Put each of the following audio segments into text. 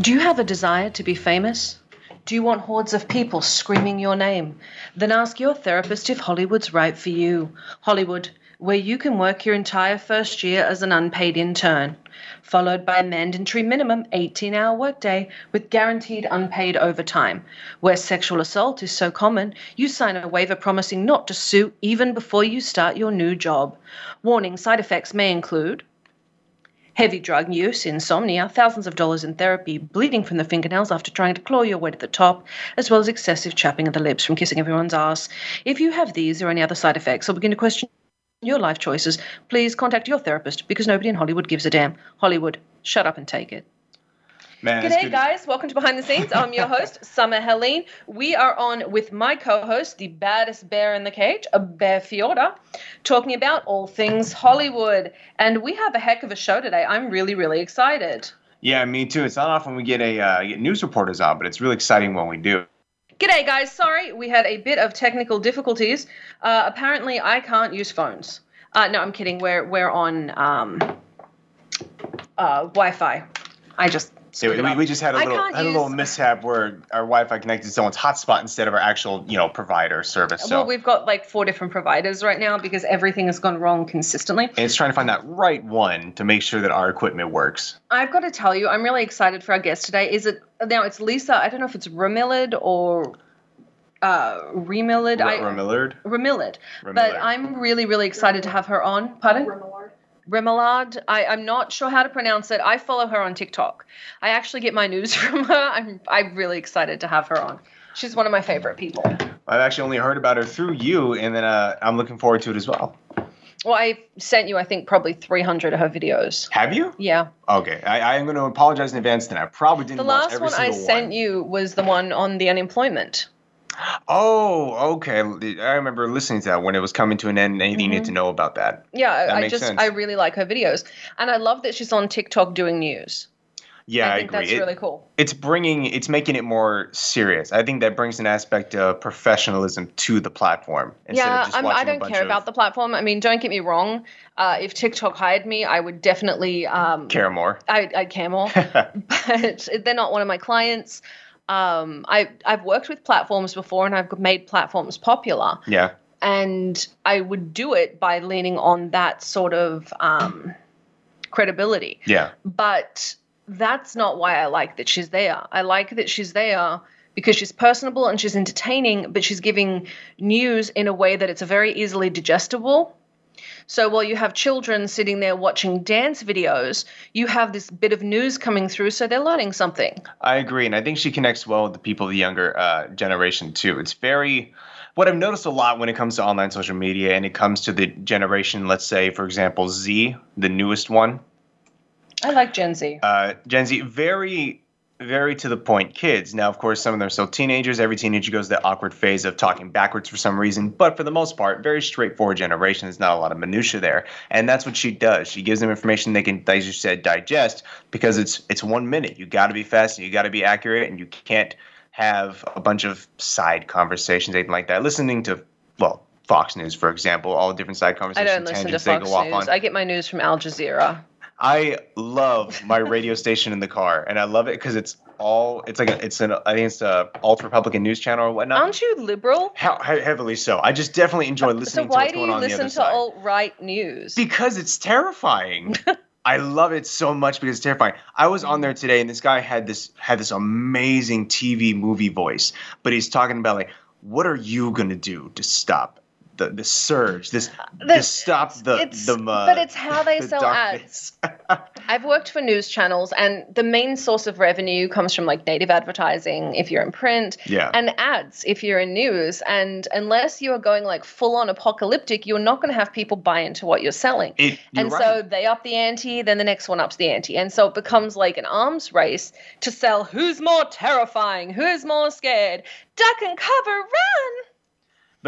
Do you have a desire to be famous? Do you want hordes of people screaming your name? Then ask your therapist if Hollywood's right for you. Hollywood, where you can work your entire first year as an unpaid intern, followed by a mandatory minimum 18 hour workday with guaranteed unpaid overtime. Where sexual assault is so common, you sign a waiver promising not to sue even before you start your new job. Warning side effects may include heavy drug use, insomnia, thousands of dollars in therapy, bleeding from the fingernails after trying to claw your way to the top, as well as excessive chapping of the lips from kissing everyone's ass. If you have these or any other side effects or begin to question your life choices, please contact your therapist because nobody in Hollywood gives a damn. Hollywood, shut up and take it. Man, G'day, guys. Welcome to Behind the Scenes. I'm your host, Summer Helene. We are on with my co host, the baddest bear in the cage, a Bear Fiorda, talking about all things Hollywood. And we have a heck of a show today. I'm really, really excited. Yeah, me too. It's not often we get a uh, get news reporters on, but it's really exciting when we do. G'day, guys. Sorry, we had a bit of technical difficulties. Uh, apparently, I can't use phones. Uh, no, I'm kidding. We're, we're on um, uh, Wi Fi. I just. So we, we just had a I little can't had a little use- mishap where our Wi-Fi connected to someone's hotspot instead of our actual you know provider service. So Well, we've got like four different providers right now because everything has gone wrong consistently. and it's trying to find that right one to make sure that our equipment works. I've got to tell you, I'm really excited for our guest today. Is it now? It's Lisa. I don't know if it's Remillard or uh, Remillard. I Ramillard. Remillard. But I'm really, really excited to have her on. Pardon? Remillard. I, I'm not sure how to pronounce it. I follow her on TikTok. I actually get my news from her. I'm I'm really excited to have her on. She's one of my favorite people. I've actually only heard about her through you, and then uh, I'm looking forward to it as well. Well, I sent you, I think, probably 300 of her videos. Have you? Yeah. Okay, I, am going to apologize in advance. Then I probably didn't The watch last one I sent one. you was the one on the unemployment. Oh, okay. I remember listening to that when it was coming to an end. and Anything you need to know about that? Yeah, That I just sense. I really like her videos, and I love that she's on TikTok doing news. Yeah, I I, agree. that's It- really cool. it's bringing it's making it more serious i think that brings an aspect of professionalism to the platform yeah, of just I'm, I a don't care of about the platform. I mean, don't get me wrong. Uh, if TikTok hired me, I would definitely um, care more I, I'd care more, but they're not one of my clients. Um, I I've worked with platforms before, and I've made platforms popular. yeah and I would do it by leaning on that sort of um, credibility. yeah But that's not why I like that she's there. I like that she's there because she's personable and she's entertaining, but she's giving news in a way that it's very easily digestible. So while you have children sitting there watching dance videos, you have this bit of news coming through, so they're learning something. i agree and i think she connects well with the people of the younger uh, generation too it's very what i've noticed a lot when it comes to online social media and it comes to the generation let's say for example z the newest one I like Gen Z. uh, Gen Z, very, very to the point kids. Now, of course, some of them are still teenagers. Every teenager goes that awkward phase of talking backwards for some reason. But for the most part, very straightforward generation. There's not a lot of minutia there, and that's what she does. She gives them information they can, as you said, digest because it's it's one minute. You got to be fast and you got to be accurate, and you can't have a bunch of side conversations, anything like that. Listening to well. Fox News, for example, all the different side conversations. I don't listen to Fox News. on. I get my news from Al Jazeera. I love my radio station in the car, and I love it because it's all it's like a, it's an I think it's a alt Republican news channel or whatnot. Aren't you liberal? How, he- heavily so. I just definitely enjoy So listening to why what's do you on, on the listen to alt right news? because it's terrifying. I love it so much because it's terrifying. I was on there mm. today, and this guy had this had this amazing TV movie voice, but he's talking about like, what are you gonna do to stop the the surge? This The- to stop the it's, the uh, but it's how they the sell darkness. ads. I've worked for news channels, and the main source of revenue comes from like native advertising if you're in print, Yeah. and ads if you're in news. And unless you are going like full on apocalyptic, you're not going to have people buy into what you're selling. It, you're and right. so they up the ante, then the next one ups the ante. And so it becomes like an arms race to sell who's more terrifying, who's more scared, duck and cover, run.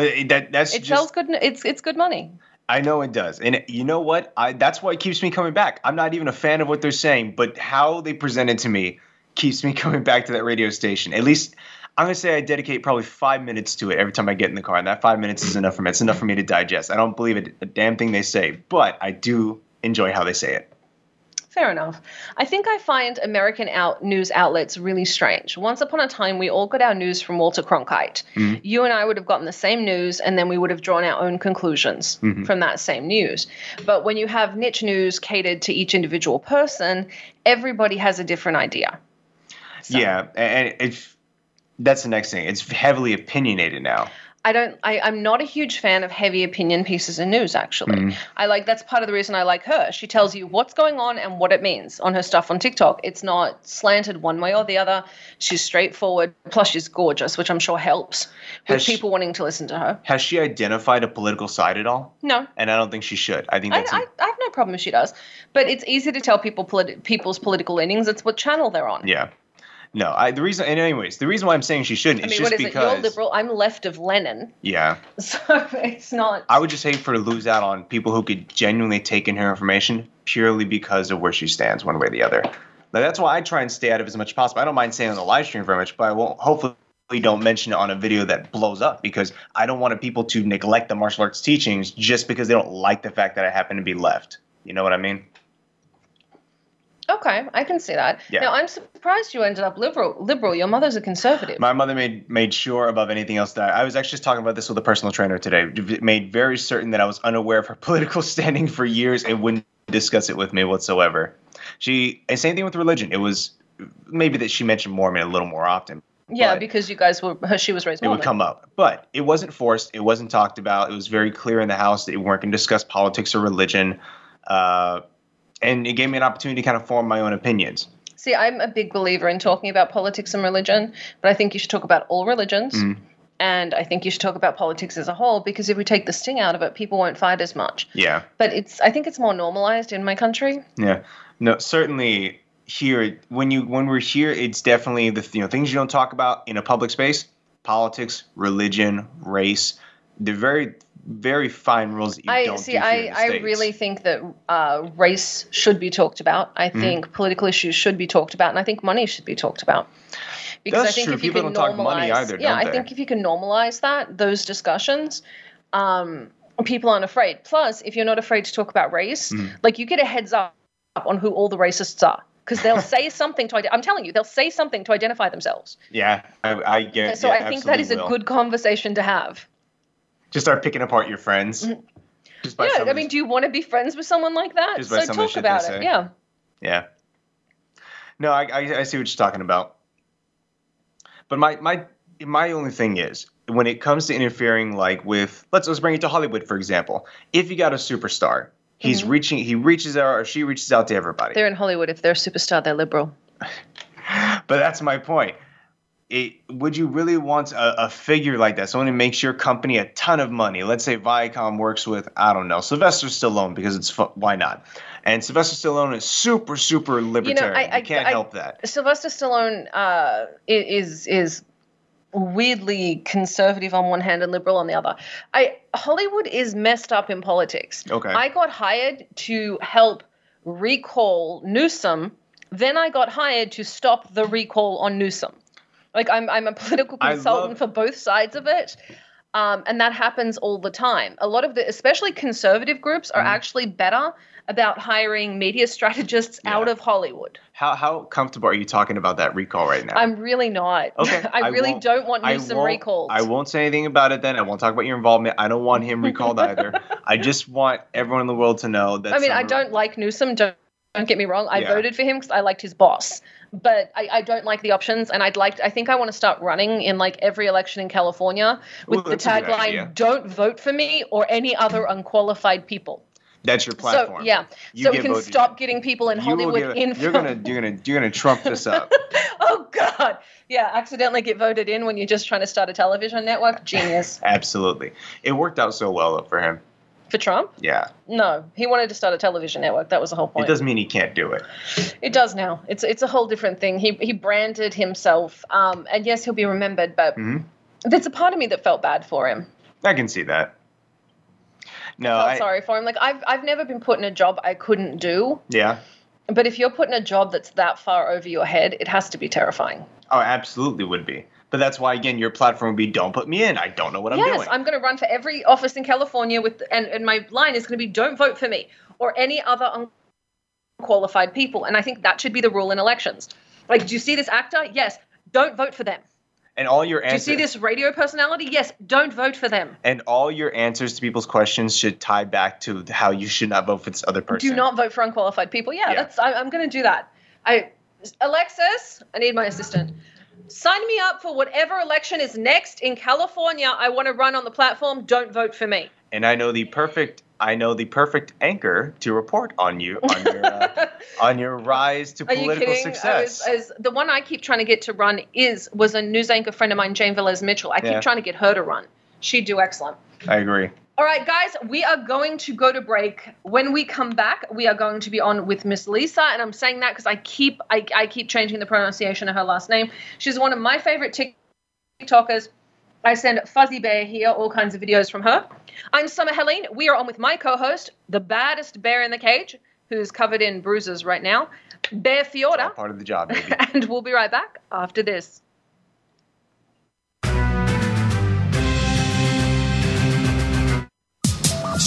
But it, that that's It just sells good. It's it's good money. I know it does. And you know what? I that's why it keeps me coming back. I'm not even a fan of what they're saying, but how they present it to me keeps me coming back to that radio station. At least I'm gonna say I dedicate probably five minutes to it every time I get in the car, and that five minutes is enough for me. It's enough for me to digest. I don't believe a, a damn thing they say, but I do enjoy how they say it. Fair enough. I think I find American out news outlets really strange. Once upon a time, we all got our news from Walter Cronkite. Mhm. You and I would have gotten the same news, and then we would have drawn our own conclusions Mhm. from that same news. But when you have niche news catered to each individual person, everybody has a different idea. So, Yeah, and if that's the next thing, it's heavily opinionated now. I don't. I, I'm not a huge fan of heavy opinion pieces of news. Actually, Mhm. I like that's part of the reason I like her. She tells you what's going on and what it means on her stuff on TikTok. It's not slanted one way or the other. She's straightforward. Plus, she's gorgeous, which I'm sure helps with Has she- people wanting to listen to her. Has she identified a political side at all? No, And I don't think she should. I think I, that's a- I, I have no problem if she does. But it's easy to tell people politi- people's political leanings. It's what channel they're on. yeah. No, I the reason and anyways, the reason why I'm saying she shouldn't I is mean, just what is it? because You're liberal. I'm left of Lenin. yeah. So it's not. I would just hate for her to lose out on people who could genuinely take in her information purely because of where she stands, one way or the other. Now, that's why I try and stay out of it as much as possible. I don't mind saying on the live stream very much, but I won't. Hopefully, don't mention it on a video that blows up because I don't want people to neglect the martial arts teachings just because they don't like the fact that I happen to be left. You know what I mean? Okay, I can see that. Yeah. Now I'm surprised you ended up liberal. Liberal. Your mother's a conservative. My mother made made sure above anything else that I was actually just talking about this with a personal trainer today. Made very certain that I was unaware of her political standing for years and wouldn't discuss it with me whatsoever. She and same thing with religion. It was maybe that she mentioned Mormon a little more often. yeah, because you guys were. She was raised Mormon. It would come up, but it wasn't forced. It wasn't talked about. It was very clear in the house that we weren't going to discuss politics or religion, uh, and it gave me an opportunity to kind of form my own opinions. See, I'm a big believer in talking about politics and religion, but I think you should talk about all religions. Mhm. And I think you should talk about politics as a whole because if we take the sting out of it, people won't fight as much. Yeah. But it's I think it's more normalized in my country. Yeah, no, certainly here when you when we're here, it's definitely the you know things you don't talk about in a public space: politics, religion, race. They're very very fine rules that you I don't see. do I, I really think that uh, race should be talked about. I Mm-hmm. think political issues should be talked about, and I think money should be talked about. Because That's I think true. if you People can don't talk normalize, money either, yeah, I think if you can normalize that, those discussions, um, people aren't afraid. Plus, if you're not afraid to talk about race, Mhm. like you get a heads up on who all the racists are. Because they'll say something to. I'm telling you, they'll say something to identify themselves. Yeah, I, I get. so yeah, I think that is a good conversation to have. Just start picking apart your friends. Just by Mm-hmm. yeah, I mean, do you want to be friends with someone like that? Just So by the talk about it. Yeah. Yeah. No, I, I I see what you're talking about. But my my my only thing is when it comes to interfering like with let's let's bring it to Hollywood for example. If you got a superstar, he's Mhm. reaching he reaches out or she reaches out to everybody. They're in Hollywood. If they're a superstar, they're liberal. but that's my point. It, would you really want a, a figure like that, someone who makes your company a ton of money? Let's say Viacom works with, I don't know, Sylvester Stallone because it's why not? And Sylvester Stallone is super, super libertarian. You, I- I- can't I- help that. Sylvester Stallone uh, is is weirdly conservative on one hand and liberal on the other. I Hollywood is messed up in politics. Okay. I got hired to help recall Newsom. Then I got hired to stop the recall on Newsom. Like I'm I'm a political consultant love- for both sides of it. Um, and that happens all the time. A lot of the, especially conservative groups, are Mhm. actually better about hiring media strategists Yeah. out of Hollywood. How how comfortable are you talking about that recall right now? I'm really not. Okay, I I really don't want Newsom recalled. I won't say anything about it then. I won't talk about your involvement. I don't want him recalled either. I just want everyone in the world to know that. I mean, I don't like Newsom. Don't, don't get me wrong. I Yeah. voted for him because I liked his boss. But I, I don't like the options, and I'd like. I think I want to start running in like every election in California with Ooh, the that's a good tagline "Don't vote for me or any other unqualified people." That's your platform. So yeah, You so we can voted stop getting people in You Hollywood in. You're gonna you're gonna you're gonna trump this up. oh God, yeah, accidentally get voted in when you're just trying to start a television network. Genius Absolutely. It worked out so well for him. For Trump. Yeah. No, he wanted to start a television network. That was the whole point. It doesn't mean he can't do it. It does now. It's it's a whole different thing. He he branded himself, um, and yes, he'll be remembered. But Mhm. there's a part of me that felt bad for him. I can see that. No, I felt I, sorry for him. Like I've I've never been put in a job I couldn't do. yeah. But if you're put in a job that's that far over your head, it has to be terrifying. Oh, absolutely would be. But that's why again your platform would be don't put me in. I don't know what I'm doing." yes. I'm going to run for every office in California with, and, and my line is going to be don't vote for me or any other unqualified people. And I think that should be the rule in elections. Like, do you see this actor? Yes, don't vote for them. and all your Do you see this radio personality? Yes, don't vote for them. and all your answers to people's questions should tie back to how you should not vote for this other person. Do not vote for unqualified people. Yeah, Yeah. that's I, I'm going to do that. I Alexis, I need my assistant. Sign me up for whatever election is next in California. I want to run on the platform. Don't vote for me. And I know the perfect I know the perfect anchor to report on you on your uh, on your rise to Are political kidding? I success. was, I was- the one I keep trying to get to run is was a news anchor friend of mine, Jane Velez Mitchell. I keep Yeah. trying to get her to run. She'd do excellent. I agree. All right, guys, we are going to go to break. When we come back, we are going to be on with Miss Lisa, and I'm saying that because I keep I, I keep changing the pronunciation of her last name. She's one of my favorite TikTokers. I send Fuzzy Bear here all kinds of videos from her. I'm Summer Helene. We are on with my co-host, the baddest bear in the cage, who's covered in bruises right now, Bear All Fiorda, part of the job, and we'll be right back after this.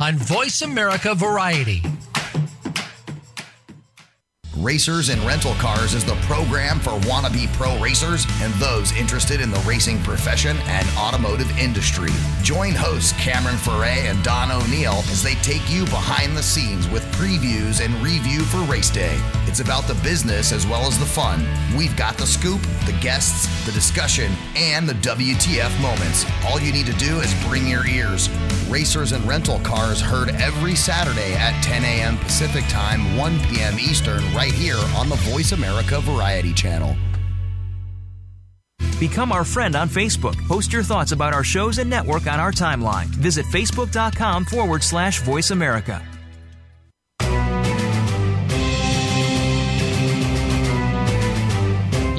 on Voice America Variety. Racers and Rental Cars is the program for wannabe pro racers and those interested in the racing profession and automotive industry. Join hosts Cameron Foray and Don O'Neill as they take you behind the scenes with previews and review for race day. It's about the business as well as the fun. We've got the scoop, the guests, the discussion, and the WTF moments. All you need to do is bring your ears. Racers and Rental Cars heard every Saturday at 10 a.m. Pacific Time, 1 p.m. Eastern, right here on the Voice America Variety Channel. Become our friend on Facebook. Post your thoughts about our shows and network on our timeline. Visit facebook.com forward slash voice America.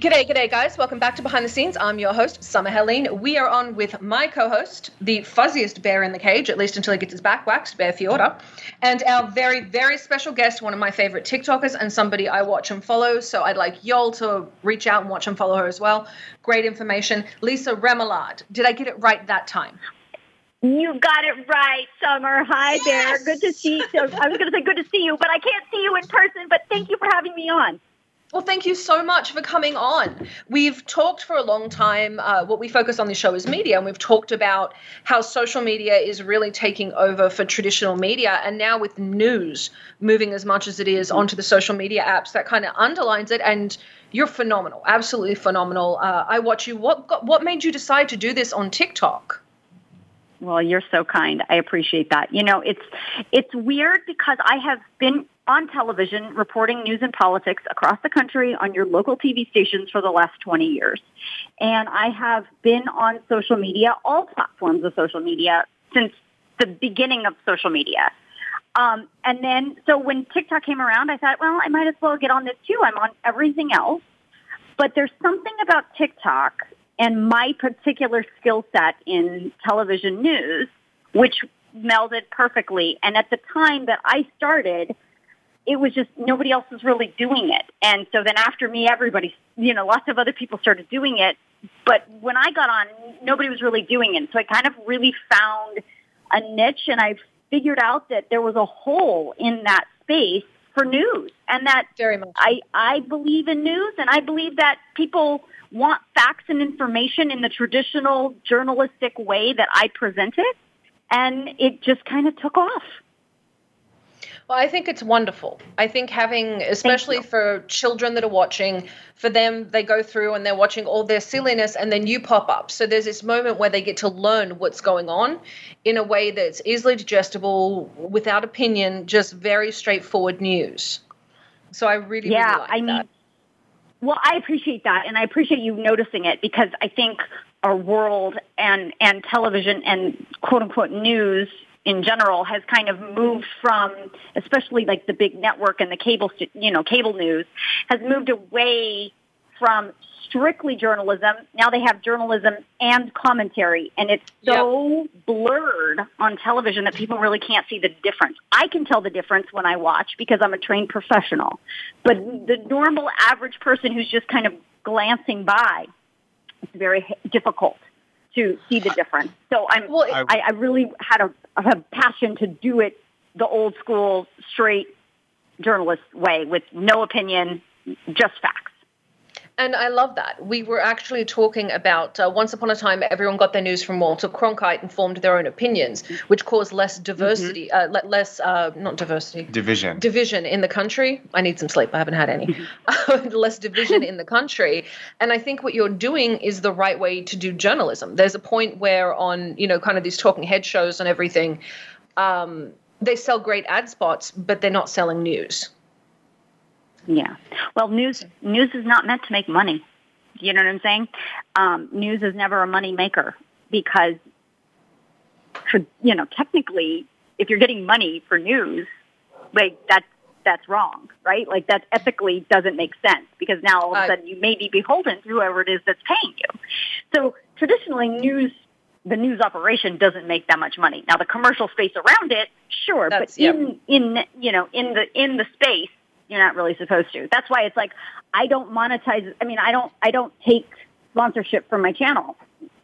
G'day, g'day, guys. Welcome back to Behind the Scenes. I'm your host, Summer Helene. We are on with my co host, the fuzziest bear in the cage, at least until he gets his back waxed, Bear Fiorda, and our very, very special guest, one of my favorite TikTokers and somebody I watch and follow. So I'd like y'all to reach out and watch and follow her as well. Great information. Lisa Remillard. Did I get it right that time? You got it right, Summer. Hi there. Good to see you. I was going to say good to see you, but I can't see you in person. But thank you for having me on. Well, thank you so much for coming on. We've talked for a long time. Uh, what we focus on this show is media, and we've talked about how social media is really taking over for traditional media. And now, with news moving as much as it is onto the social media apps, that kind of underlines it. And you're phenomenal, absolutely phenomenal. Uh, I watch you. What got, what made you decide to do this on TikTok? Well, you're so kind. I appreciate that. You know, it's it's weird because I have been on television reporting news and politics across the country on your local TV stations for the last 20 years. And I have been on social media, all platforms of social media, since the beginning of social media. Um, and then, so when TikTok came around, I thought, well, I might as well get on this too. I'm on everything else. But there's something about TikTok and my particular skill set in television news, which melded perfectly. And at the time that I started, it was just nobody else was really doing it. And so then after me, everybody, you know, lots of other people started doing it. But when I got on, nobody was really doing it. So I kind of really found a niche and I figured out that there was a hole in that space for news and that Very much. I, I believe in news and I believe that people want facts and information in the traditional journalistic way that I present it. And it just kind of took off. Well, I think it's wonderful. I think having, especially for children that are watching, for them, they go through and they're watching all their silliness and then you pop up. So there's this moment where they get to learn what's going on in a way that's easily digestible, without opinion, just very straightforward news. So I really, yeah, really like I mean, that. well, I appreciate that, and I appreciate you noticing it because I think our world and and television and quote unquote news in general has kind of moved from, especially like the big network and the cable, you know, cable news has moved away from strictly journalism. Now they have journalism and commentary, and it's so blurred on television that people really can't see the difference. I can tell the difference when I watch because I'm a trained professional, but the normal average person who's just kind of glancing by, it's very difficult to see the difference. So I'm, Well, I, I really had a, a passion to do it the old school, straight journalist way with no opinion, just facts. And I love that. We were actually talking about uh, once upon a time, everyone got their news from Walter Cronkite and formed their own opinions, which caused less diversity, uh, le- less, uh, not diversity, Division. division in the country. I need some sleep. I haven't had any. Less division in the country. And I think what you're doing is the right way to do journalism. There's a point where on, you know, kind of these talking head shows and everything, um, they sell great ad spots, but they're not selling news. Yeah. Well, news news is not meant to make money. You know what I'm saying? Um, news is never a money maker because, for, you know, technically, if you're getting money for news, like that's that's wrong, right? Like that ethically doesn't make sense because now all of a sudden you may be beholden to whoever it is that's paying you. So traditionally, news the news operation doesn't make that much money. Now the commercial space around it, sure, That's- but yep. in in you know in the in the space you're not really supposed to. That's why it's like I don't monetize. I mean, I don't I don't take sponsorship from my channel,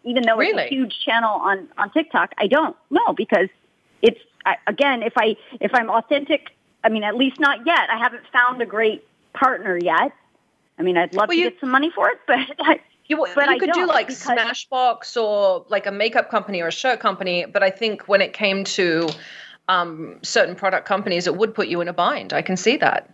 even though it's a huge channel on on TikTok. I don't no because it's I, again if I if I'm authentic. I mean, at least not yet. I haven't found a great partner yet. I mean, I'd love Well, to you- get some money for it, but I, You, But you could do like Smashbox or like a makeup company or a shirt company, but I think when it came to um, certain product companies, it would put you in a bind. I can see that.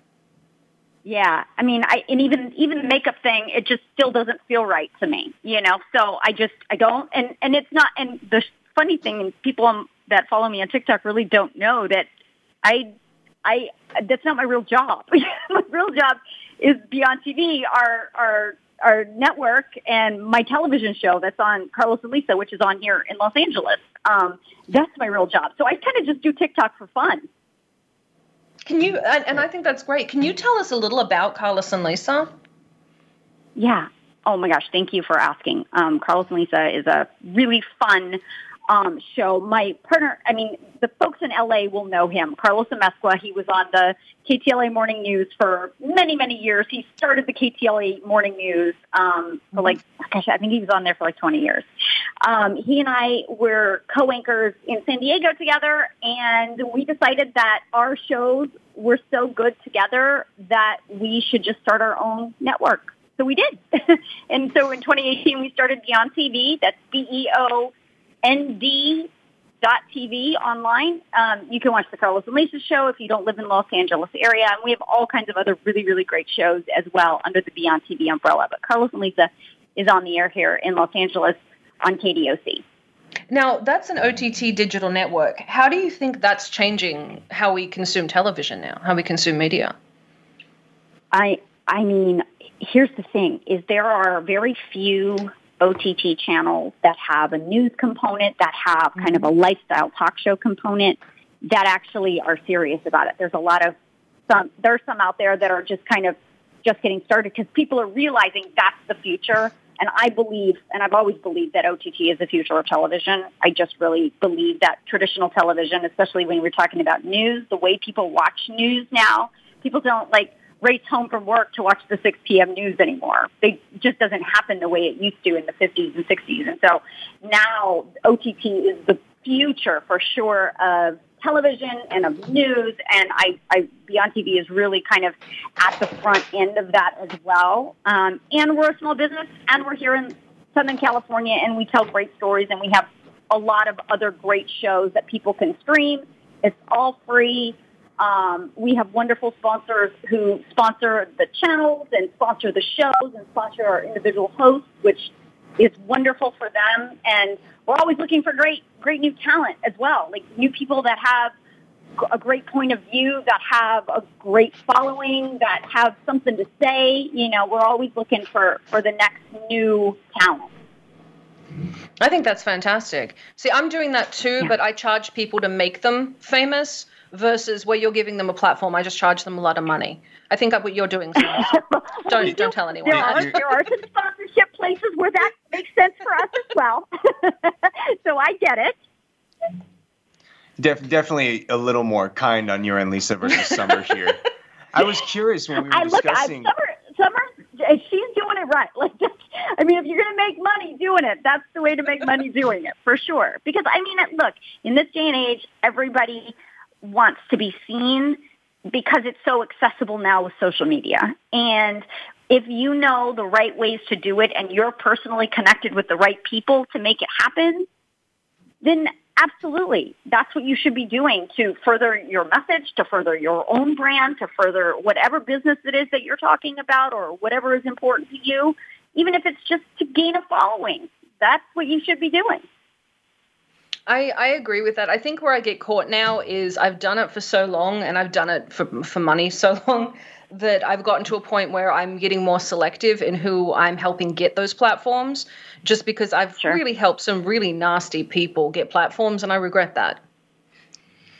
Yeah, I mean, I and even even the makeup thing, it just still doesn't feel right to me, you know. So I just I don't, and and it's not. And the funny thing, and people that follow me on TikTok really don't know that I I that's not my real job. my real job is Beond TV, our our our network, and my television show that's on Carlos and Lisa, which is on here in Los Angeles. Um, that's my real job. So I kind of just do TikTok for fun. Can you? And, and I think that's great. Can you tell us a little about Carlos and Lisa? Yeah. Oh my gosh, thank you for asking. Um, Carlos and Lisa is a really fun um, show. My partner, I mean, the folks in LA will know him. Carlos Amezcua, he was on the KTLA Morning News for many, many years. He started the KTLA Morning News um, for like, gosh, I think he was on there for like 20 years. Um, he and I were co-anchors in San Diego together, and we decided that our shows were so good together that we should just start our own network. So we did. and so in 2018, we started Beond TV. That's B-E-O-N-D dot TV online. Um, you can watch the Carlos and Lisa show if you don't live in Los Angeles area. And we have all kinds of other really, really great shows as well under the Beond TV umbrella. But Carlos and Lisa is on the air here in Los Angeles on KDOC. Now, that's an OTT digital network. How do you think that's changing how we consume television now, how we consume media? I I mean, here's the thing is there are very few OTT channels that have a news component, that have mm-hmm. kind of a lifestyle talk show component that actually are serious about it. There's a lot of some there's some out there that are just kind of just getting started because people are realizing that's the future. And I believe, and I've always believed that OTT is the future of television. I just really believe that traditional television, especially when we're talking about news, the way people watch news now, people don't like race home from work to watch the 6 p.m. news anymore. It just doesn't happen the way it used to in the 50s and 60s. And so now OTT is the future for sure of television and of news, and I, I Beond TV is really kind of at the front end of that as well. Um, and we're a small business, and we're here in Southern California, and we tell great stories, and we have a lot of other great shows that people can stream. It's all free. Um, we have wonderful sponsors who sponsor the channels and sponsor the shows and sponsor our individual hosts, which is wonderful for them. And we're always looking for great, great new talent as well, like new people that have a great point of view, that have a great following, that have something to say. You know, we're always looking for, for the next new talent. I think that's fantastic. See, I'm doing that too, yeah. but I charge people to make them famous versus where you're giving them a platform. I just charge them a lot of money. I think what you're doing. don't don't tell anyone. There are, there are some sponsorship places where that makes sense for us as well. so I get it. Def, definitely a little more kind on your end, Lisa, versus Summer here. I was curious when we were I discussing. Look, Summer, Summer, eh, she's doing it right. Like, I mean, if you're going to make money doing it, that's the way to make money doing it for sure. Because I mean, look, in this day and age, everybody wants to be seen because it's so accessible now with social media. And if you know the right ways to do it and you're personally connected with the right people to make it happen, then absolutely, that's what you should be doing to further your message, to further your own brand, to further whatever business it is that you're talking about or whatever is important to you, even if it's just to gain a following. That's what you should be doing. I, I agree with that. I think where I get caught now is I've done it for so long and I've done it for, for money so long that I've gotten to a point where I'm getting more selective in who I'm helping get those platforms just because I've sure. really helped some really nasty people get platforms and I regret that.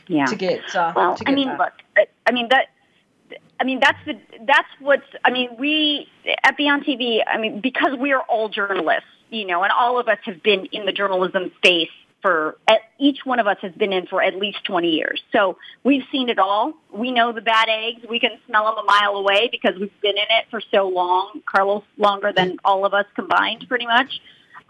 Yeah. To get, uh, well, to get I mean, that. look, I, I mean, that, I mean, that's the, that's what's, I mean, we at Beond TV, I mean, because we are all journalists, you know, and all of us have been in the journalism space for each one of us has been in for at least 20 years. So we've seen it all. We know the bad eggs. We can smell them a mile away because we've been in it for so long. Carlos longer than all of us combined, pretty much.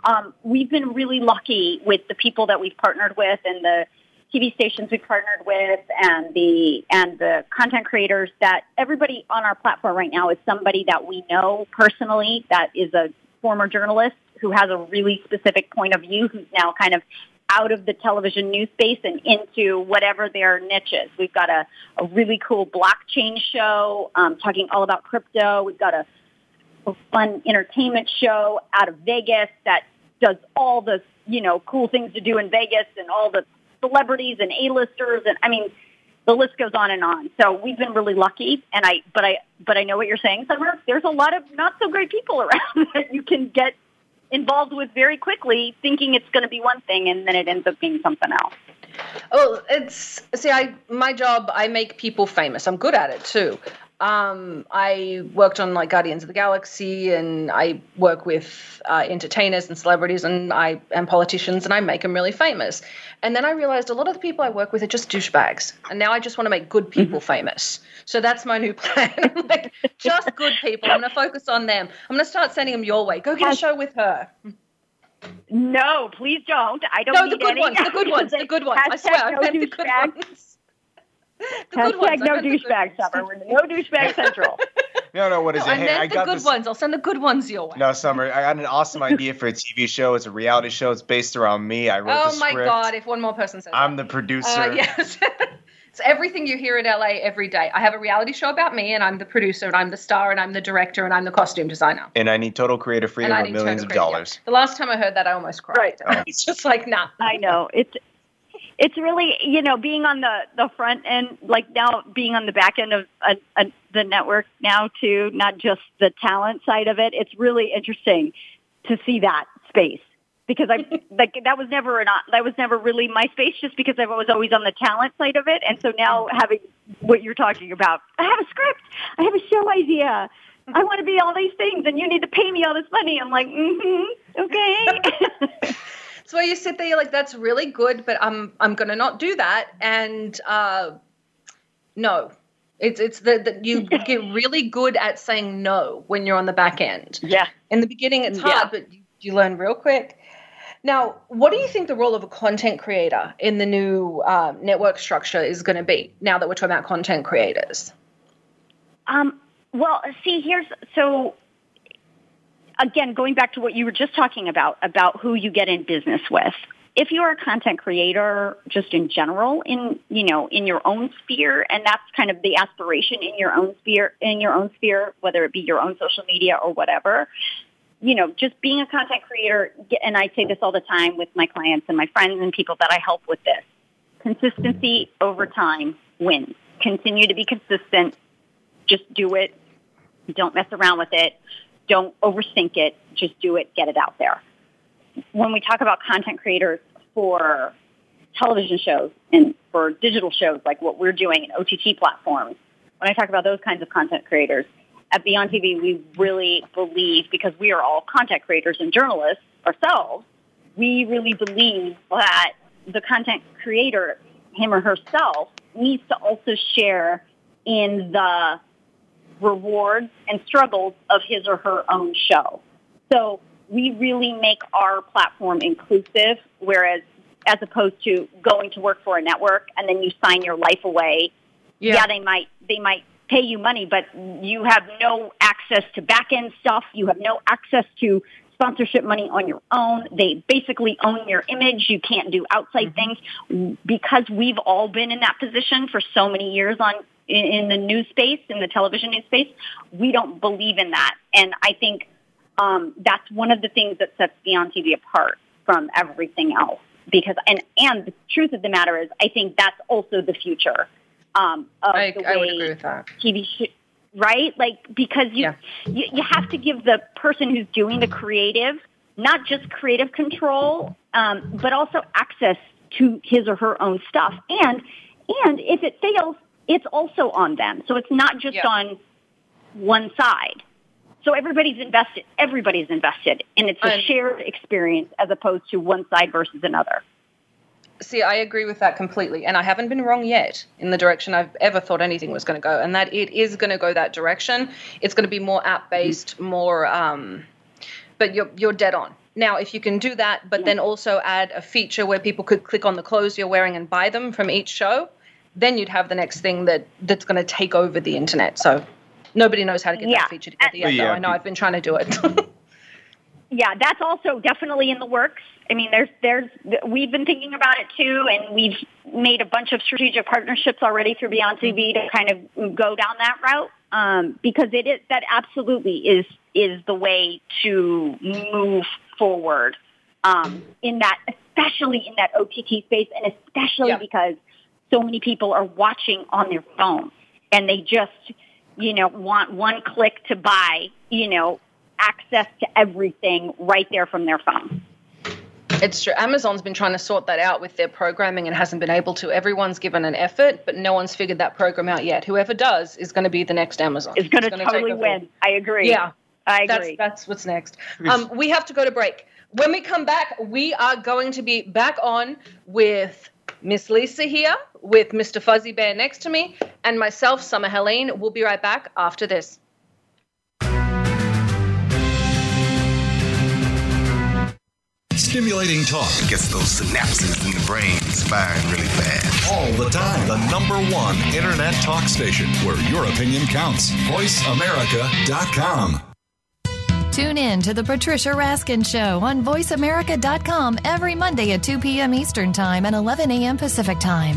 Um, we've been really lucky with the people that we've partnered with and the TV stations we've partnered with and the and the content creators that everybody on our platform right now is somebody that we know personally that is a former journalist who has a really specific point of view who's now kind of out of the television news space and into whatever their niche is. We've got a, a really cool blockchain show um, talking all about crypto. We've got a, a fun entertainment show out of Vegas that does all the you know cool things to do in Vegas and all the celebrities and A-listers and I mean the list goes on and on. So we've been really lucky and I but I but I know what you're saying, Summer. There's a lot of not so great people around that you can get involved with very quickly, thinking it's going to be one thing, and then it ends up being something else. Oh, it's see, I my job. I make people famous. I'm good at it too. Um, I worked on like Guardians of the Galaxy, and I work with uh, entertainers and celebrities, and I and politicians, and I make them really famous. And then I realized a lot of the people I work with are just douchebags, and now I just want to make good people mm-hmm. famous. So that's my new plan. like just good people. I'm going to focus on them. I'm going to start sending them your way. Go get a show with her. No, please don't. I don't no, the good any. ones. The good ones. The good ones. I swear, no I meant the good ones. The Hashtag ones. no douchebag summer. We're no douchebag central. No, no, what is no, it? Hey, I got the good this... ones. I'll send the good ones your way. No, Summer, I got an awesome idea for a TV show. It's a reality show. It's based around me. I wrote oh the script. Oh my god! If one more person says, I'm that. the producer. Uh, yes. It's everything you hear in LA every day. I have a reality show about me, and I'm the producer, and I'm the star, and I'm the director, and I'm the costume designer. And I need total creative freedom of millions of dollars. The last time I heard that, I almost cried. Right. Oh. it's just like, nah. I know. It's it's really you know being on the the front end like now being on the back end of a, a, the network now too not just the talent side of it it's really interesting to see that space. Because I like that was never an that was never really my space just because I was always on the talent side of it. And so now mm-hmm. having what you're talking about I have a script. I have a show idea. I want to be all these things and you need to pay me all this money. I'm like mm-hmm. Okay so you sit there you're like that's really good but I'm I'm going to not do that and uh no it's it's that you get really good at saying no when you're on the back end. Yeah. In the beginning, it's hard, yeah. but you, you learn real quick. Now, what do you think the role of a content creator in the new uh, network structure is going to be now that we're talking about content creators? Um, well, see, here's so again, going back to what you were just talking about, about who you get in business with. If you're a content creator, just in general, in you know, in your own sphere, and that's kind of the aspiration in your own sphere, in your own sphere, whether it be your own social media or whatever, you know, just being a content creator, and I say this all the time with my clients and my friends and people that I help with this, consistency over time wins. Continue to be consistent. Just do it. Don't mess around with it. Don't overthink it. Just do it. Get it out there. When we talk about content creators for television shows and for digital shows like what we're doing in OTT platforms, when I talk about those kinds of content creators, at Beond TV, we really believe, because we are all content creators and journalists ourselves, we really believe that the content creator, him or herself, needs to also share in the rewards and struggles of his or her own show. So we really make our platform inclusive, whereas as opposed to going to work for a network and then you sign your life away. Yeah, yeah they might they might pay you money, but you have no access to back end stuff. You have no access to sponsorship money on your own. They basically own your image. You can't do outside mm-hmm. things because we've all been in that position for so many years on in, in the news space, in the television news space. We don't believe in that, and I think um, that's one of the things that sets Beond TV apart from everything else. Because and and the truth of the matter is, I think that's also the future um, of I, the way I would agree with that. TV sh- right? Like because you, yeah. you you have to give the person who's doing the creative not just creative control, um, but also access to his or her own stuff. And and if it fails, it's also on them. So it's not just yeah. on one side. So everybody's invested. Everybody's invested, and it's a shared experience as opposed to one side versus another. See, I agree with that completely. And I haven't been wrong yet in the direction I've ever thought anything was going to go. And that it is going to go that direction. It's going to be more app based, more, um, but you're, you're dead on. Now, if you can do that, but then also add a feature where people could click on the clothes you're wearing and buy them from each show, then you'd have the next thing that that's going to take over the internet. So nobody knows how to get yeah. that feature together yet. Yeah. Though. I know I've been trying to do it. yeah, that's also definitely in the works. I mean, there's there's we've been thinking about it too, and we've made a bunch of strategic partnerships already through Beond TV to kind of go down that route um, because it is that absolutely is is the way to move forward um, in that, especially in that OTT space, and especially yeah. because so many people are watching on their phone and they just you know want one click to buy you know access to everything right there from their phone. It's true. Amazon's been trying to sort that out with their programming and hasn't been able to. Everyone's given an effort, but no one's figured that program out yet. Whoever does is going to be the next Amazon. It's going to totally win. I agree. Yeah. I agree. That's, that's what's next. Um, we have to go to break. When we come back, we are going to be back on with Miss Lisa here, with Mr. Fuzzy Bear next to me, and myself, Summer Helene. We'll be right back after this. Stimulating talk gets those synapses in the brain firing really fast. All the time. The number one internet talk station where your opinion counts. VoiceAmerica.com. Tune in to the Patricia Raskin Show on VoiceAmerica.com every Monday at 2 p.m. Eastern Time and 11 a.m. Pacific Time.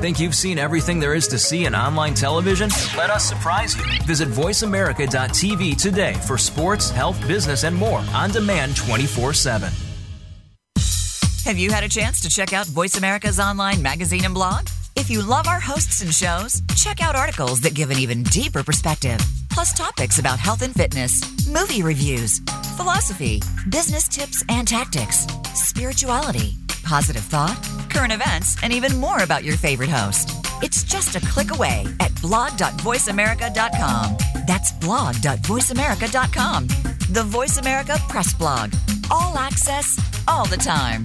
Think you've seen everything there is to see in online television? Let us surprise you. Visit VoiceAmerica.tv today for sports, health, business, and more on demand 24 7. Have you had a chance to check out Voice America's online magazine and blog? If you love our hosts and shows, check out articles that give an even deeper perspective, plus topics about health and fitness, movie reviews, philosophy, business tips and tactics, spirituality positive thought, current events, and even more about your favorite host. It's just a click away at blog.voiceamerica.com. That's blog.voiceamerica.com. The Voice America Press Blog. All access, all the time.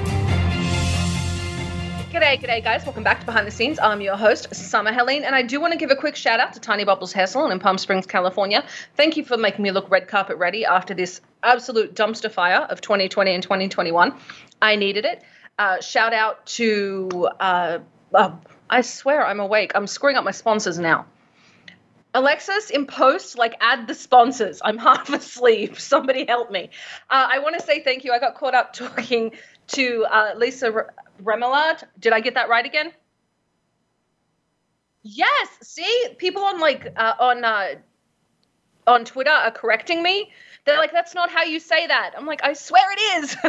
G'day, g'day, guys. Welcome back to Behind the Scenes. I'm your host, Summer Helene, and I do want to give a quick shout out to Tiny Bubbles Hessel in Palm Springs, California. Thank you for making me look red carpet ready after this absolute dumpster fire of 2020 and 2021. I needed it. Uh, shout out to, uh, uh, I swear I'm awake. I'm screwing up my sponsors now. Alexis, in post, like add the sponsors. I'm half asleep. Somebody help me. Uh, I want to say thank you. I got caught up talking to uh, Lisa Remillard. Did I get that right again? Yes. See, people on like uh, on uh, on Twitter are correcting me. They're like, "That's not how you say that." I'm like, "I swear it is."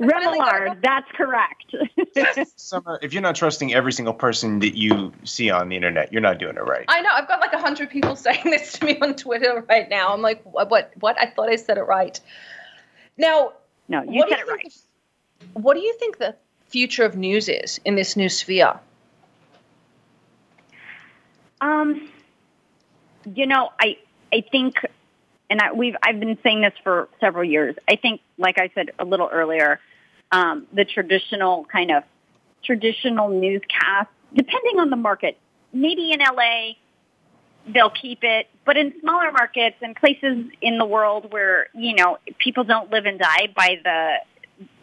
Remillard, that's correct. Summer, if you're not trusting every single person that you see on the internet, you're not doing it right. I know. I've got like a hundred people saying this to me on Twitter right now. I'm like, what? What? what? I thought I said it right. Now, no, you said you it right. The, what do you think the future of news is in this new sphere? Um, you know, I I think, and I, we've I've been saying this for several years. I think, like I said a little earlier, um, the traditional kind of traditional newscast, depending on the market, maybe in LA they'll keep it, but in smaller markets and places in the world where you know people don't live and die by the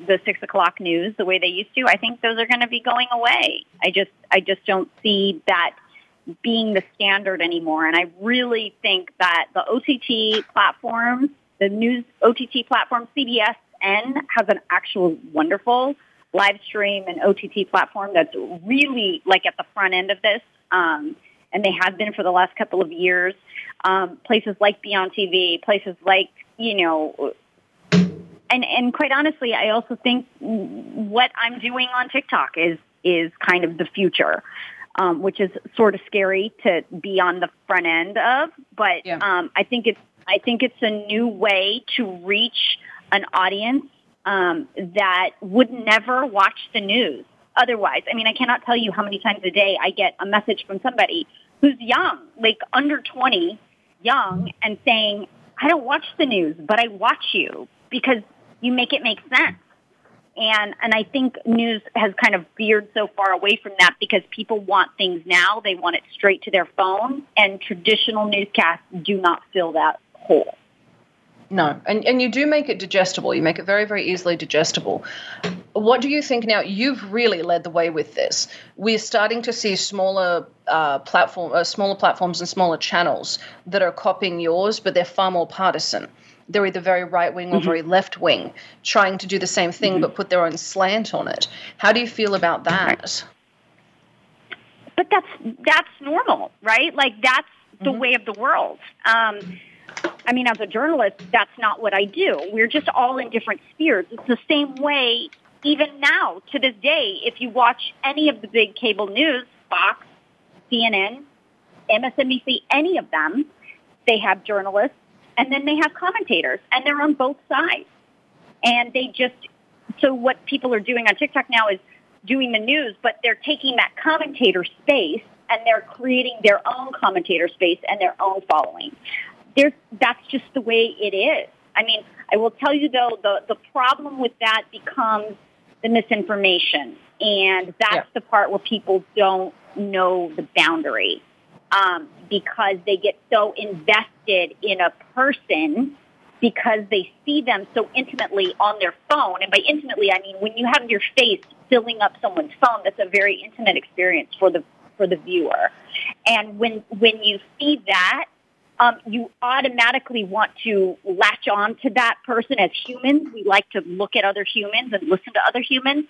the six o'clock news the way they used to, I think those are going to be going away. I just I just don't see that being the standard anymore. And I really think that the OTT platforms, the news OTT platform, CBSN has an actual wonderful live stream and OTT platform that's really like at the front end of this. Um, and they have been for the last couple of years. Um, places like Beond TV, places like, you know, and, and quite honestly, I also think what I'm doing on TikTok is, is kind of the future um, which is sort of scary to be on the front end of. But yeah. um, I think it's I think it's a new way to reach an audience um, that would never watch the news otherwise. I mean, I cannot tell you how many times a day I get a message from somebody who's young, like under 20, young, and saying, I don't watch the news, but I watch you because you make it make sense. And, and I think news has kind of veered so far away from that because people want things now. They want it straight to their phone and traditional newscasts do not fill that hole. No, and, and you do make it digestible. You make it very, very easily digestible. What do you think now? You've really led the way with this. We're starting to see smaller uh, platform, uh, smaller platforms and smaller channels that are copying yours, but they're far more partisan they're either very right wing or mm-hmm. very left wing, trying to do the same thing mm-hmm. but put their own slant on it. How do you feel about that? But that's that's normal, right? Like that's the mm-hmm. way of the world. Um, I mean, as a journalist, that's not what I do. We're just all in different spheres. It's the same way even now to this day. If you watch any of the big cable news, Fox, CNN, MSNBC, any of them, they have journalists and then they have commentators and they're on both sides. And they just, so what people are doing on TikTok now is doing the news, but they're taking that commentator space and they're creating their own commentator space and their own following. There's, that's just the way it is. I mean, I will tell you though, the, the problem with that becomes the misinformation. And that's yeah. the part where people don't know the boundary um, because they get so invested in a person because they see them so intimately on their phone. And by intimately, I mean when you have your face filling up someone's phone, that's a very intimate experience for the for the viewer. And when when you see that, um, you automatically want to latch on to that person as humans. We like to look at other humans and listen to other humans,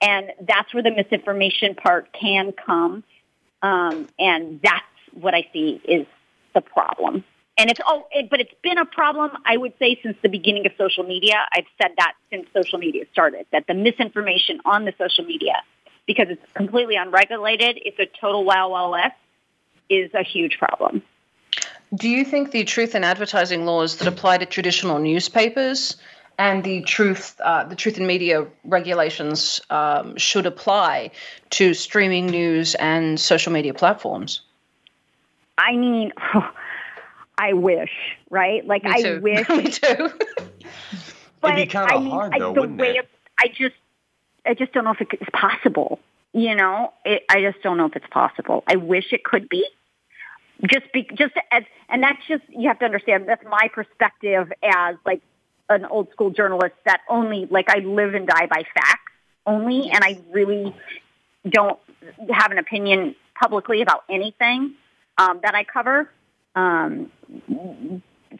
and that's where the misinformation part can come. Um, and that's what I see is the problem. And it's oh, it, but it's been a problem. I would say since the beginning of social media. I've said that since social media started. That the misinformation on the social media, because it's completely unregulated, it's a total wild wild west, is a huge problem. Do you think the truth in advertising laws that apply to traditional newspapers and the truth, uh, the truth in media regulations um, should apply to streaming news and social media platforms? I mean, I wish, right? Like Me I wish. Me too. but It'd be kind of hard, I, though, the wouldn't way it? I just, I just don't know if it's possible. You know, it, I just don't know if it's possible. I wish it could be. Just be, just as, and that's just you have to understand. That's my perspective as like an old school journalist. That only like I live and die by facts only, and I really don't have an opinion publicly about anything um, that I cover. Um,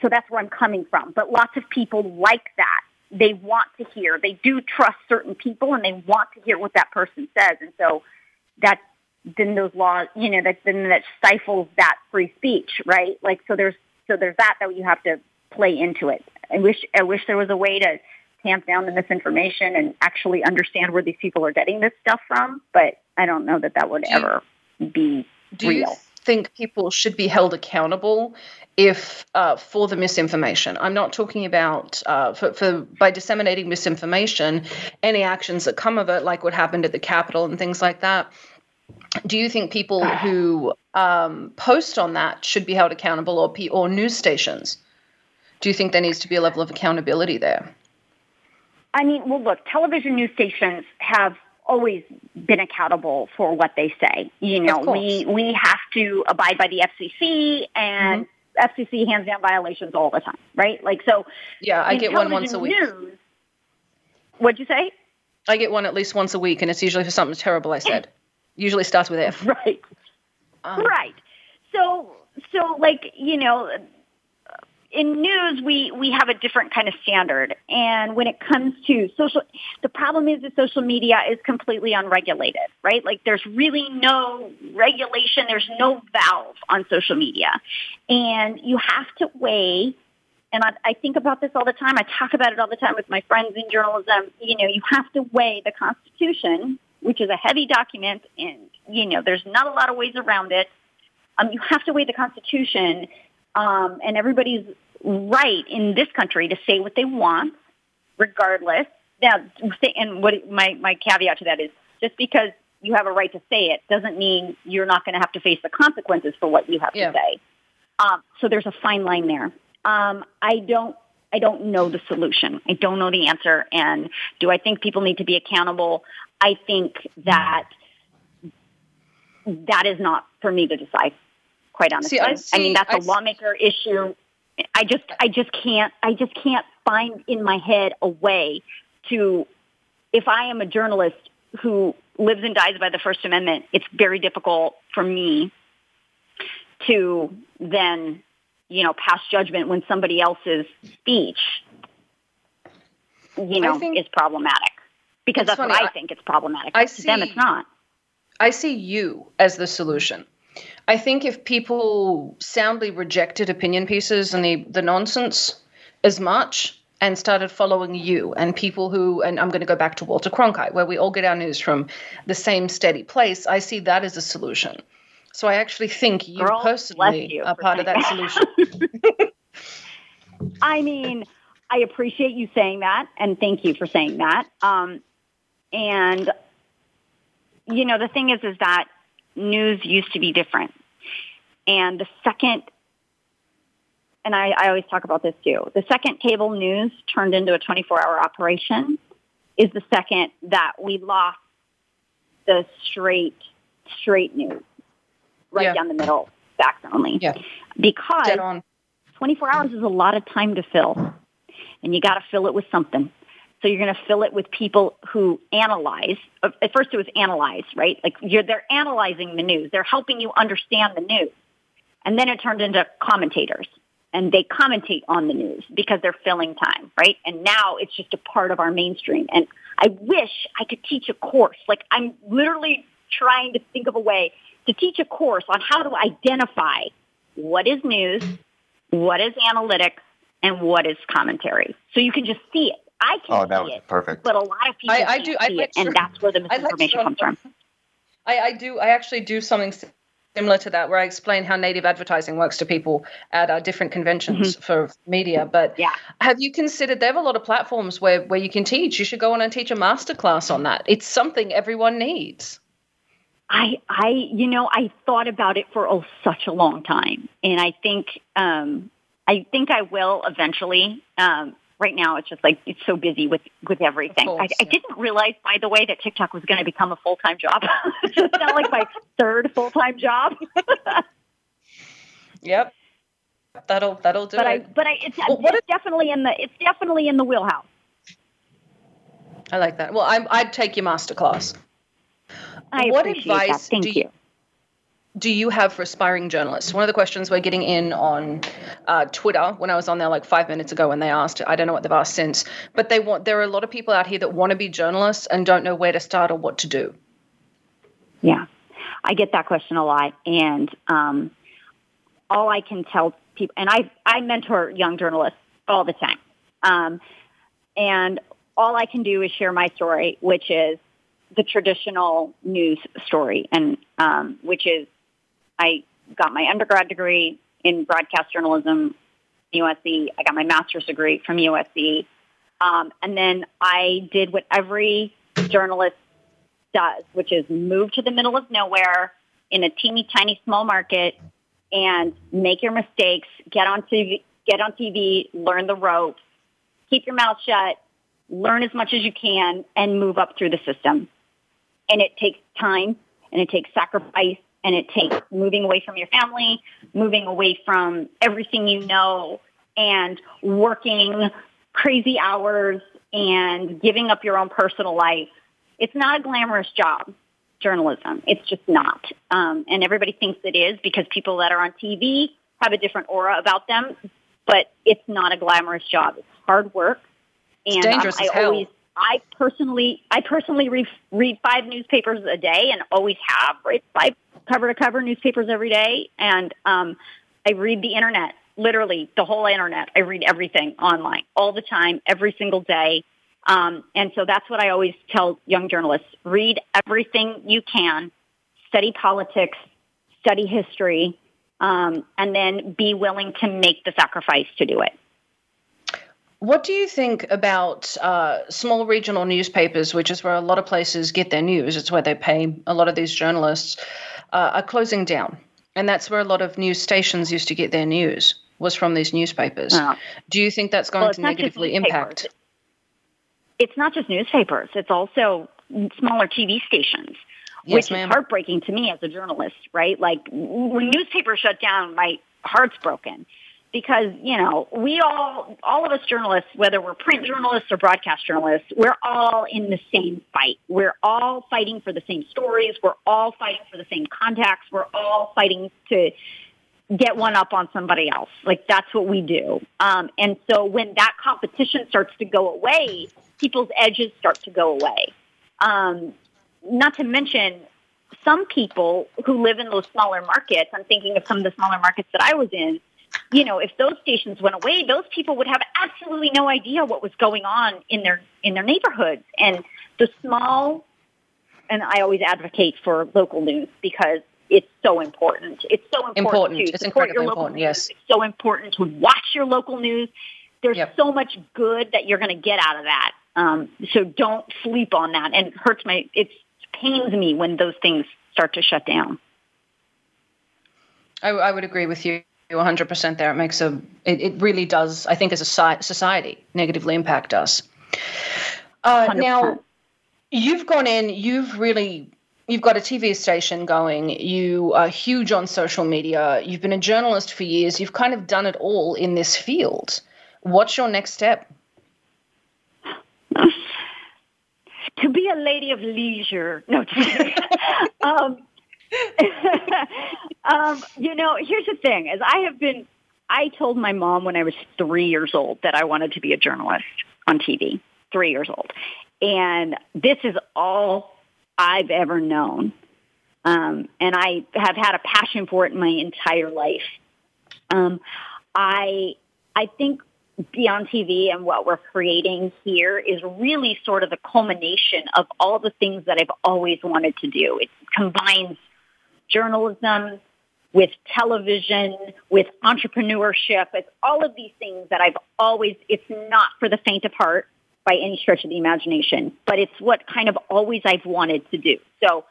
so that's where I'm coming from. But lots of people like that. They want to hear. They do trust certain people, and they want to hear what that person says. And so that then those laws, you know, that then that stifles that free speech, right? Like so there's so there's that that you have to play into it. I wish I wish there was a way to tamp down the misinformation and actually understand where these people are getting this stuff from, but I don't know that that would ever be do real. Think people should be held accountable if uh, for the misinformation. I'm not talking about uh, for, for by disseminating misinformation, any actions that come of it, like what happened at the Capitol and things like that. Do you think people who um, post on that should be held accountable, or or news stations? Do you think there needs to be a level of accountability there? I mean, well, look, television news stations have always been accountable for what they say. You know, we we have to abide by the FCC and mm-hmm. FCC hands down violations all the time, right? Like so. Yeah, I get one once a week. News, what'd you say? I get one at least once a week, and it's usually for something terrible I said. usually starts with F. Right. Um, right. So so like you know in news, we, we have a different kind of standard. And when it comes to social, the problem is that social media is completely unregulated, right? Like there's really no regulation. There's no valve on social media. And you have to weigh, and I, I think about this all the time. I talk about it all the time with my friends in journalism. You know, you have to weigh the Constitution, which is a heavy document, and, you know, there's not a lot of ways around it. Um, you have to weigh the Constitution um, and everybody's right in this country to say what they want, regardless. Now, and what my my caveat to that is just because you have a right to say it doesn't mean you're not going to have to face the consequences for what you have yeah. to say. Um, so there's a fine line there. Um, I don't I don't know the solution. I don't know the answer. And do I think people need to be accountable? I think that that is not for me to decide quite honestly. See, I, see, I mean, that's I a lawmaker issue. I just, I just can't, I just can't find in my head a way to, if I am a journalist who lives and dies by the First Amendment, it's very difficult for me to then, you know, pass judgment when somebody else's speech, you know, think, is problematic. Because that's funny. what I, I think it's problematic. I to them, it's not. I see you as the solution. I think if people soundly rejected opinion pieces and the, the nonsense as much and started following you and people who, and I'm going to go back to Walter Cronkite, where we all get our news from the same steady place, I see that as a solution. So I actually think you Girl, personally you are part of that solution. I mean, I appreciate you saying that, and thank you for saying that. Um, and you know, the thing is, is that news used to be different. And the second, and I, I always talk about this too, the second cable news turned into a 24 hour operation is the second that we lost the straight, straight news right Yeah. down the middle, facts only. Yeah. Because 24 hours is a lot of time to fill. And you got to fill it with something. So you're going to fill it with people who analyze. uh, At first it was analyze, right? Like they're analyzing the news. They're helping you understand the news. And then it turned into commentators. And they commentate on the news because they're filling time, right? And now it's just a part of our mainstream. And I wish I could teach a course. Like I'm literally trying to think of a way to teach a course on how to identify what is news, what is analytics, and what is commentary. So you can just see it. I can Oh, that see would be it, perfect. but a lot of people I- I can't do- I see like it, and that's where the I like misinformation comes from. I, I do. I actually do something similar to that, where I explain how native advertising works to people at uh, different conventions for media. But Yeah. have you considered? They have a lot of platforms where where you can teach. You should go on and teach a master class on that. It's something everyone needs. I, I, you know, I thought about it for oh, such a long time, and I think, um, I think I will eventually. Um, right now, it's just like it's so busy with with everything. course, I, I didn't realize, by the way, that TikTok was going to become a full time job. it's not like my third full time job, Yep. That'll that'll do but I, but I, it's, Well, it's definitely in the, it's definitely in the wheelhouse. I like that. Well, I, I'd take your master class. I What appreciate that. advice Thank do you. you- do you have for aspiring journalists? One of the questions we're getting in on uh, Twitter when I was on there like five minutes ago when they asked, I don't know what they've asked since, but they want. There are a lot of people out here that want to be journalists and don't know where to start or what to do. Yeah, I get that question a lot, and um, all I can tell people, and I I mentor young journalists all the time, um, and all I can do is share my story, which is the traditional news story, and um, which is I got my undergrad degree in broadcast journalism, USC. I got my master's degree from USC, um, and then I did what every journalist does, which is move to the middle of nowhere in a teeny tiny small market and make your mistakes, get on TV, get on TV, learn the ropes, keep your mouth shut, learn as much as you can and move up through the system. And it takes time and it takes sacrifice and it takes moving away from your family, moving away from everything you know and working crazy hours and giving up your own personal life. It's not a glamorous job, journalism. It's just not. Um, and everybody thinks it is because people that are on TV have a different aura about them, but it's not a glamorous job. It's hard work. And um, dangerous I as hell. always, I personally, I personally read, read five newspapers a day and always have, right? Five cover to cover newspapers every day. And, um, I read the internet, literally the whole internet. I read everything online all the time, every single day. Um, and so that's what I always tell young journalists. Read everything you can, study politics, study history, um, and then be willing to make the sacrifice to do it. What do you think about uh, small regional newspapers, which is where a lot of places get their news? It's where they pay a lot of these journalists, uh, are closing down. And that's where a lot of news stations used to get their news, was from these newspapers. Oh. Do you think that's going Well, to negatively impact? It's not just newspapers. It's also smaller TV stations, Yes, which ma'am. is heartbreaking to me as a journalist, right? Like when newspapers shut down, my heart's broken because, you know, we all, all of us journalists, whether we're print journalists or broadcast journalists, we're all in the same fight. We're all fighting for the same stories. We're all fighting for the same contacts. We're all fighting to get one up on somebody else. Like that's what we do. Um, and so when that competition starts to go away, people's edges start to go away. Um, not to mention some people who live in those smaller markets, I'm thinking of some of the smaller markets that I was in, you know, if those stations went away, those people would have absolutely no idea what was going on in their in their neighborhoods. And the small and I always advocate for local news because it's so important. It's so important, Important. to It's support your local important, news. yes. It's so important to watch your local news. There's so much good that you're going to get out of that. Um, so don't sleep on that. And it hurts my, it pains me when those things start to shut down. I, I would agree with you 100% there. It makes a, it, it really does, I think, as a society, negatively impact us. Uh, now, you've gone in, you've really, you've got a TV station going, you are huge on social media, you've been a journalist for years, you've kind of done it all in this field. What's your next step? to be a lady of leisure. No, um, um, you know, here's the thing: is I have been. I told my mom when I was three years old that I wanted to be a journalist on TV. Three years old, and this is all I've ever known. Um, and I have had a passion for it my entire life. Um, I I think Beond TV and what we're creating here is really sort of the culmination of all the things that I've always wanted to do. It combines journalism with television, with entrepreneurship. It's all of these things that I've always, it's not for the faint of heart by any stretch of the imagination, but it's what kind of always I've wanted to do. So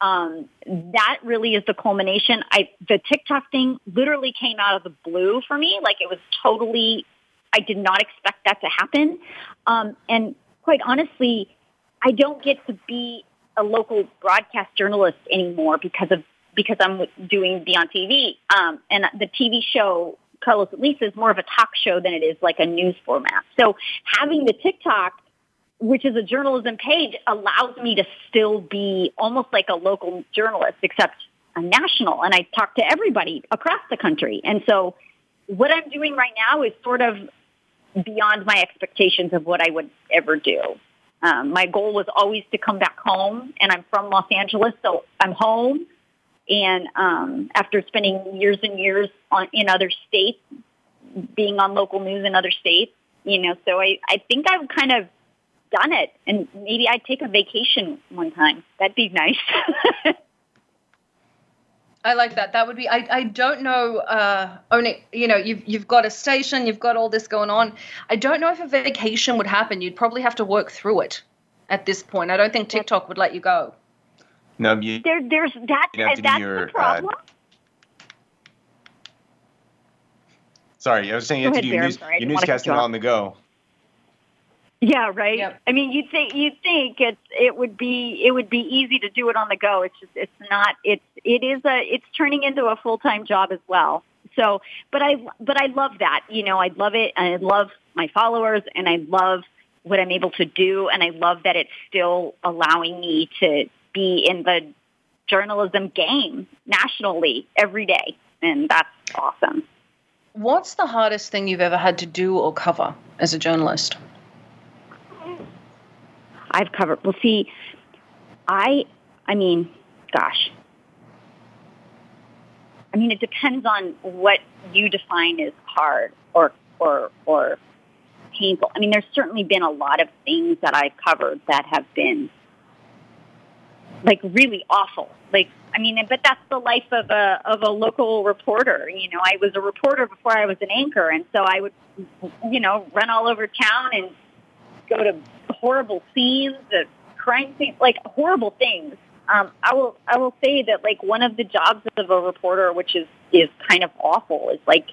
um, that really is the culmination. I the TikTok thing literally came out of the blue for me. Like it was totally I did not expect that to happen. Um, and quite honestly, I don't get to be a local broadcast journalist anymore because of because I'm doing Beond TV. Um, and the TV show Carlos at Lisa is more of a talk show than it is like a news format. So having the TikTok, which is a journalism page, allows me to still be almost like a local journalist, except I'm national and I talk to everybody across the country. And so what I'm doing right now is sort of beyond my expectations of what I would ever do. Um, my goal was always to come back home, and I'm from Los Angeles, so I'm home. And um, after spending years and years on, in other states, being on local news in other states, you know, so I, I think I've kind of done it, and maybe I'd take a vacation one time. That'd be nice. I like that. That would be. I, I don't know. Uh, only you know you've you've got a station. You've got all this going on. I don't know if a vacation would happen. You'd probably have to work through it. At this point, I don't think TikTok would let you go. No, you, there, there's that. you have to do that's your. the problem. Uh, sorry, I was saying you Go to ahead, do your, news, Sorry, your didn't wanna cut newscasting on the go. Yeah, right. I mean, you'd think you'd think it's it would be it would be easy to do it on the go. It's just it's not. It's it is a it's turning into a full time job as well. So, but I but I love that. You know, I love it. I love my followers, and I love what I'm able to do, and I love that it's still allowing me to be in the journalism game nationally every day, and that's awesome. What's the hardest thing you've ever had to do or cover as a journalist? I've covered. Well, see, I, I mean, gosh. I mean, it depends on what you define as hard or or or painful. I mean, there's certainly been a lot of things that I've covered that have been like really awful. Like, I mean, but that's the life of a of a local reporter. You know, I was a reporter before I was an anchor, and so I would, you know, run all over town and go to horrible scenes, crime scenes, like horrible things. Um, I will I will say that like one of the jobs of a reporter, which is is kind of awful, is like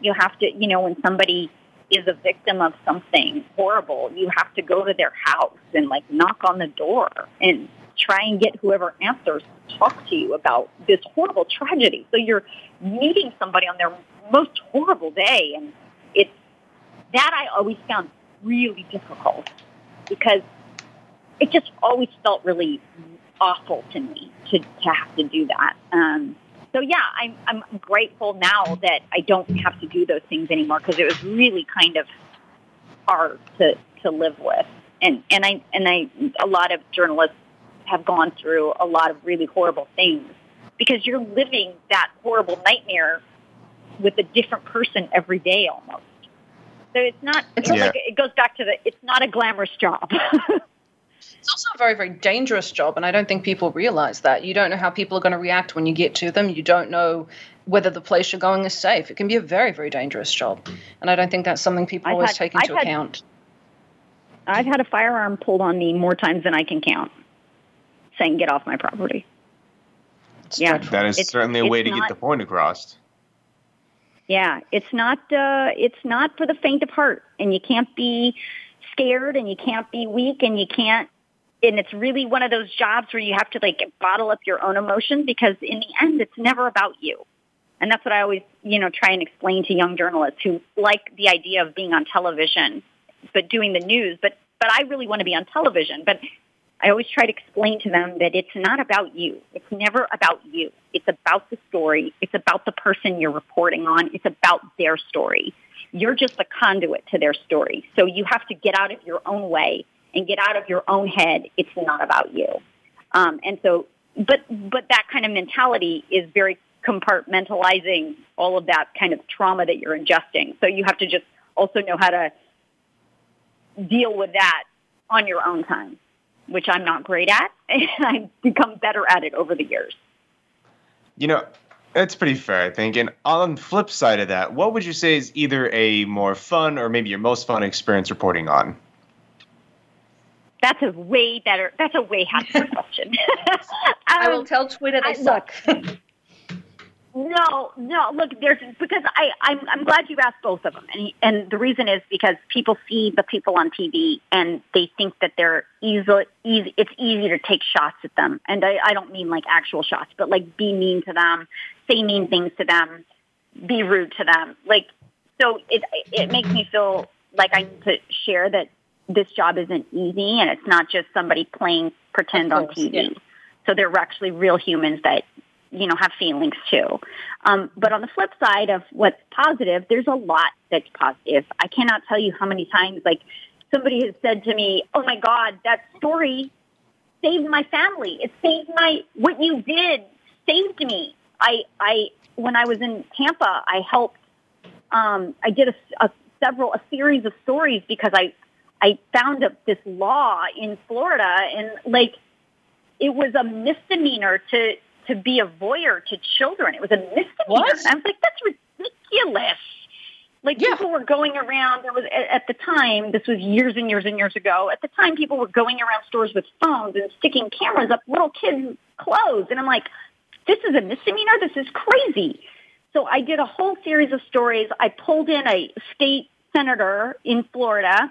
you have to you know when somebody is a victim of something horrible, you have to go to their house and like knock on the door and try and get whoever answers to talk to you about this horrible tragedy. So you're meeting somebody on their most horrible day, and it's that I always found really difficult because it just always felt really awful to me to, to have to do that. Um, so yeah, I'm, I'm grateful now that I don't have to do those things anymore because it was really kind of hard to, to live with. And, and I, and I, a lot of journalists have gone through a lot of really horrible things because you're living that horrible nightmare with a different person every day almost. So it's not, it's Yeah. like, it goes back to the, it's not a glamorous job. It's also a very, very dangerous job, and I don't think people realize that. You don't know how people are going to react when you get to them. You don't know whether the place you're going is safe. It can be a very, very dangerous job, and I don't think that's something people I've always had- take into I've had- account. I've had a firearm pulled on me more times than I can count saying, get off my property. It's Yeah. dreadful. That is It's- certainly a way to not- get the point across. Yeah, it's not uh, it's not for the faint of heart, and you can't be scared, and you can't be weak, and you can't. And it's really one of those jobs where you have to like bottle up your own emotion because in the end, it's never about you. And that's what I always, you know, try and explain to young journalists who like the idea of being on television, but doing the news. But but I really want to be on television. But I always try to explain to them that it's not about you. It's never about you. It's about the story. It's about the person you're reporting on. It's about their story. You're just a conduit to their story. So you have to get out of your own way and get out of your own head. It's not about you. Um, and so, but but that kind of mentality is very compartmentalizing all of that kind of trauma that you're ingesting. So you have to just also know how to deal with that on your own time, which I'm not great at, and I've become better at it over the years. You know, that's pretty fair, I think. And on the flip side of that, what would you say is either a more fun or maybe your most fun experience reporting on? That's a way better. That's a way happier question. I will Um, tell Twitter they I- suck. No, no. Look, there's because I I'm I'm glad you asked both of them, and he, and the reason is because people see the people on TV and they think that they're easy, easy. It's easy to take shots at them, and I, I don't mean like actual shots, but like be mean to them, say mean things to them, be rude to them. Like so, it it makes me feel like I need to share that this job isn't easy, and it's not just somebody playing pretend Of on TV. yeah. So they're actually real humans that you know, have feelings too. Um, but on the flip side of what's positive, there's a lot that's positive. I cannot tell you how many times, like, somebody has said to me, oh my God, that story saved my family. It saved my, what you did saved me. I, I, when I was in Tampa, I helped, um, I did a, a several, a series of stories because I, I found a, this law in Florida and like, it was a misdemeanor to to be a voyeur to children. It was a misdemeanor. What? And I was like, that's ridiculous. Like Yeah. people were going around. There was at at the time. This was years and years and years ago. At the time, people were going around stores with phones and sticking cameras up little kids' clothes. And I'm like, this is a misdemeanor. This is crazy. So I did a whole series of stories. I pulled in a state senator in Florida.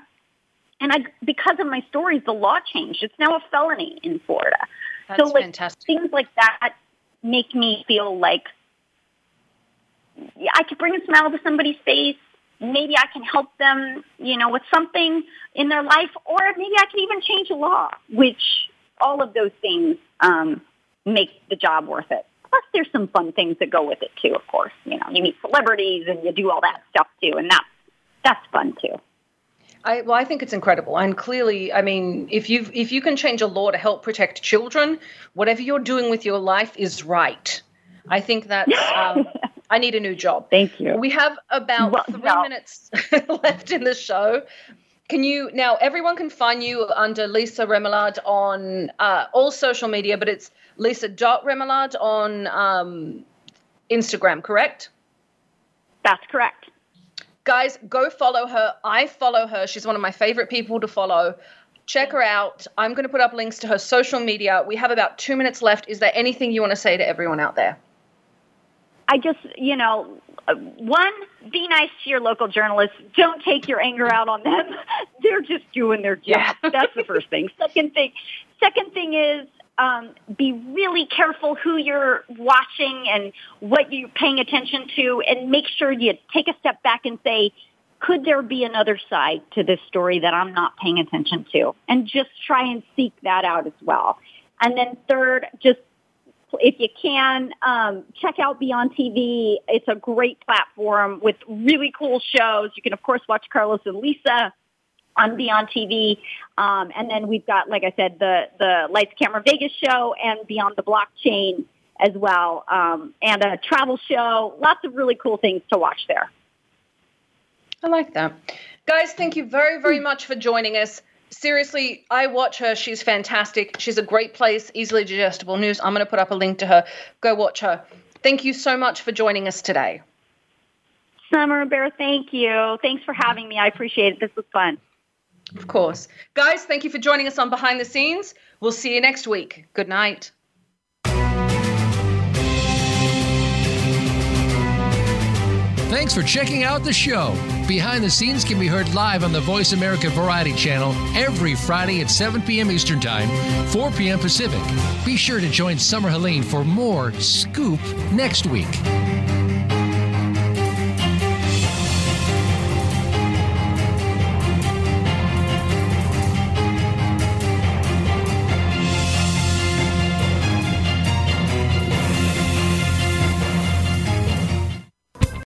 And I, because of my stories, the law changed. It's now a felony in Florida. That's so like fantastic. things like that make me feel like I could bring a smile to somebody's face. Maybe I can help them, you know, with something in their life, or maybe I can even change a law. Which all of those things um, make the job worth it. Plus, there's some fun things that go with it too. Of course, you know, you meet celebrities and you do all that stuff too, and that's that's fun too. I, well, I think it's incredible, and clearly, I mean, if you if you can change a law to help protect children, whatever you're doing with your life is right. I think that's. Um, I need a new job. Thank you. We have about Well, three no. minutes left in the show. Can you now? Everyone can find you under Lisa Remillard on uh, all social media, but it's Lisa dot Remillard on um, Instagram, correct? That's correct. Guys, go follow her. I follow her. She's one of my favorite people to follow. Check her out. I'm going to put up links to her social media. We have about two minutes left. Is there anything you want to say to everyone out there? I just, you know, uh, one, be nice to your local journalists. Don't take your anger out on them. They're just doing their job. Yeah. That's the first thing. Second thing, second thing is um, be really careful who you're watching and what you're paying attention to, and make sure you take a step back and say, could there be another side to this story that I'm not paying attention to? And just try and seek that out as well. And then third, just if you can, um, check out Beond TV. It's a great platform with really cool shows. You can, of course, watch Carlos and Lisa on Beond TV. Um, and then we've got, like I said, the, the Lights Camera Vegas show and Beyond the Blockchain as well, um, and a travel show. Lots of really cool things to watch there. I like that. Guys, thank you very, very much for joining us. Seriously, I watch her. She's fantastic. She's a great place, easily digestible news. I'm going to put up a link to her. Go watch her. Thank you so much for joining us today. Summer Bear, thank you. Thanks for having me. I appreciate it. This was fun. Of course. Guys, thank you for joining us on Behind the Scenes. We'll see you next week. Good night. Thanks for checking out the show. Behind the Scenes can be heard live on the Voice America Variety channel every Friday at 7 p.m. Eastern Time, 4 p.m. Pacific. Be sure to join Summer Helene for more Scoop next week.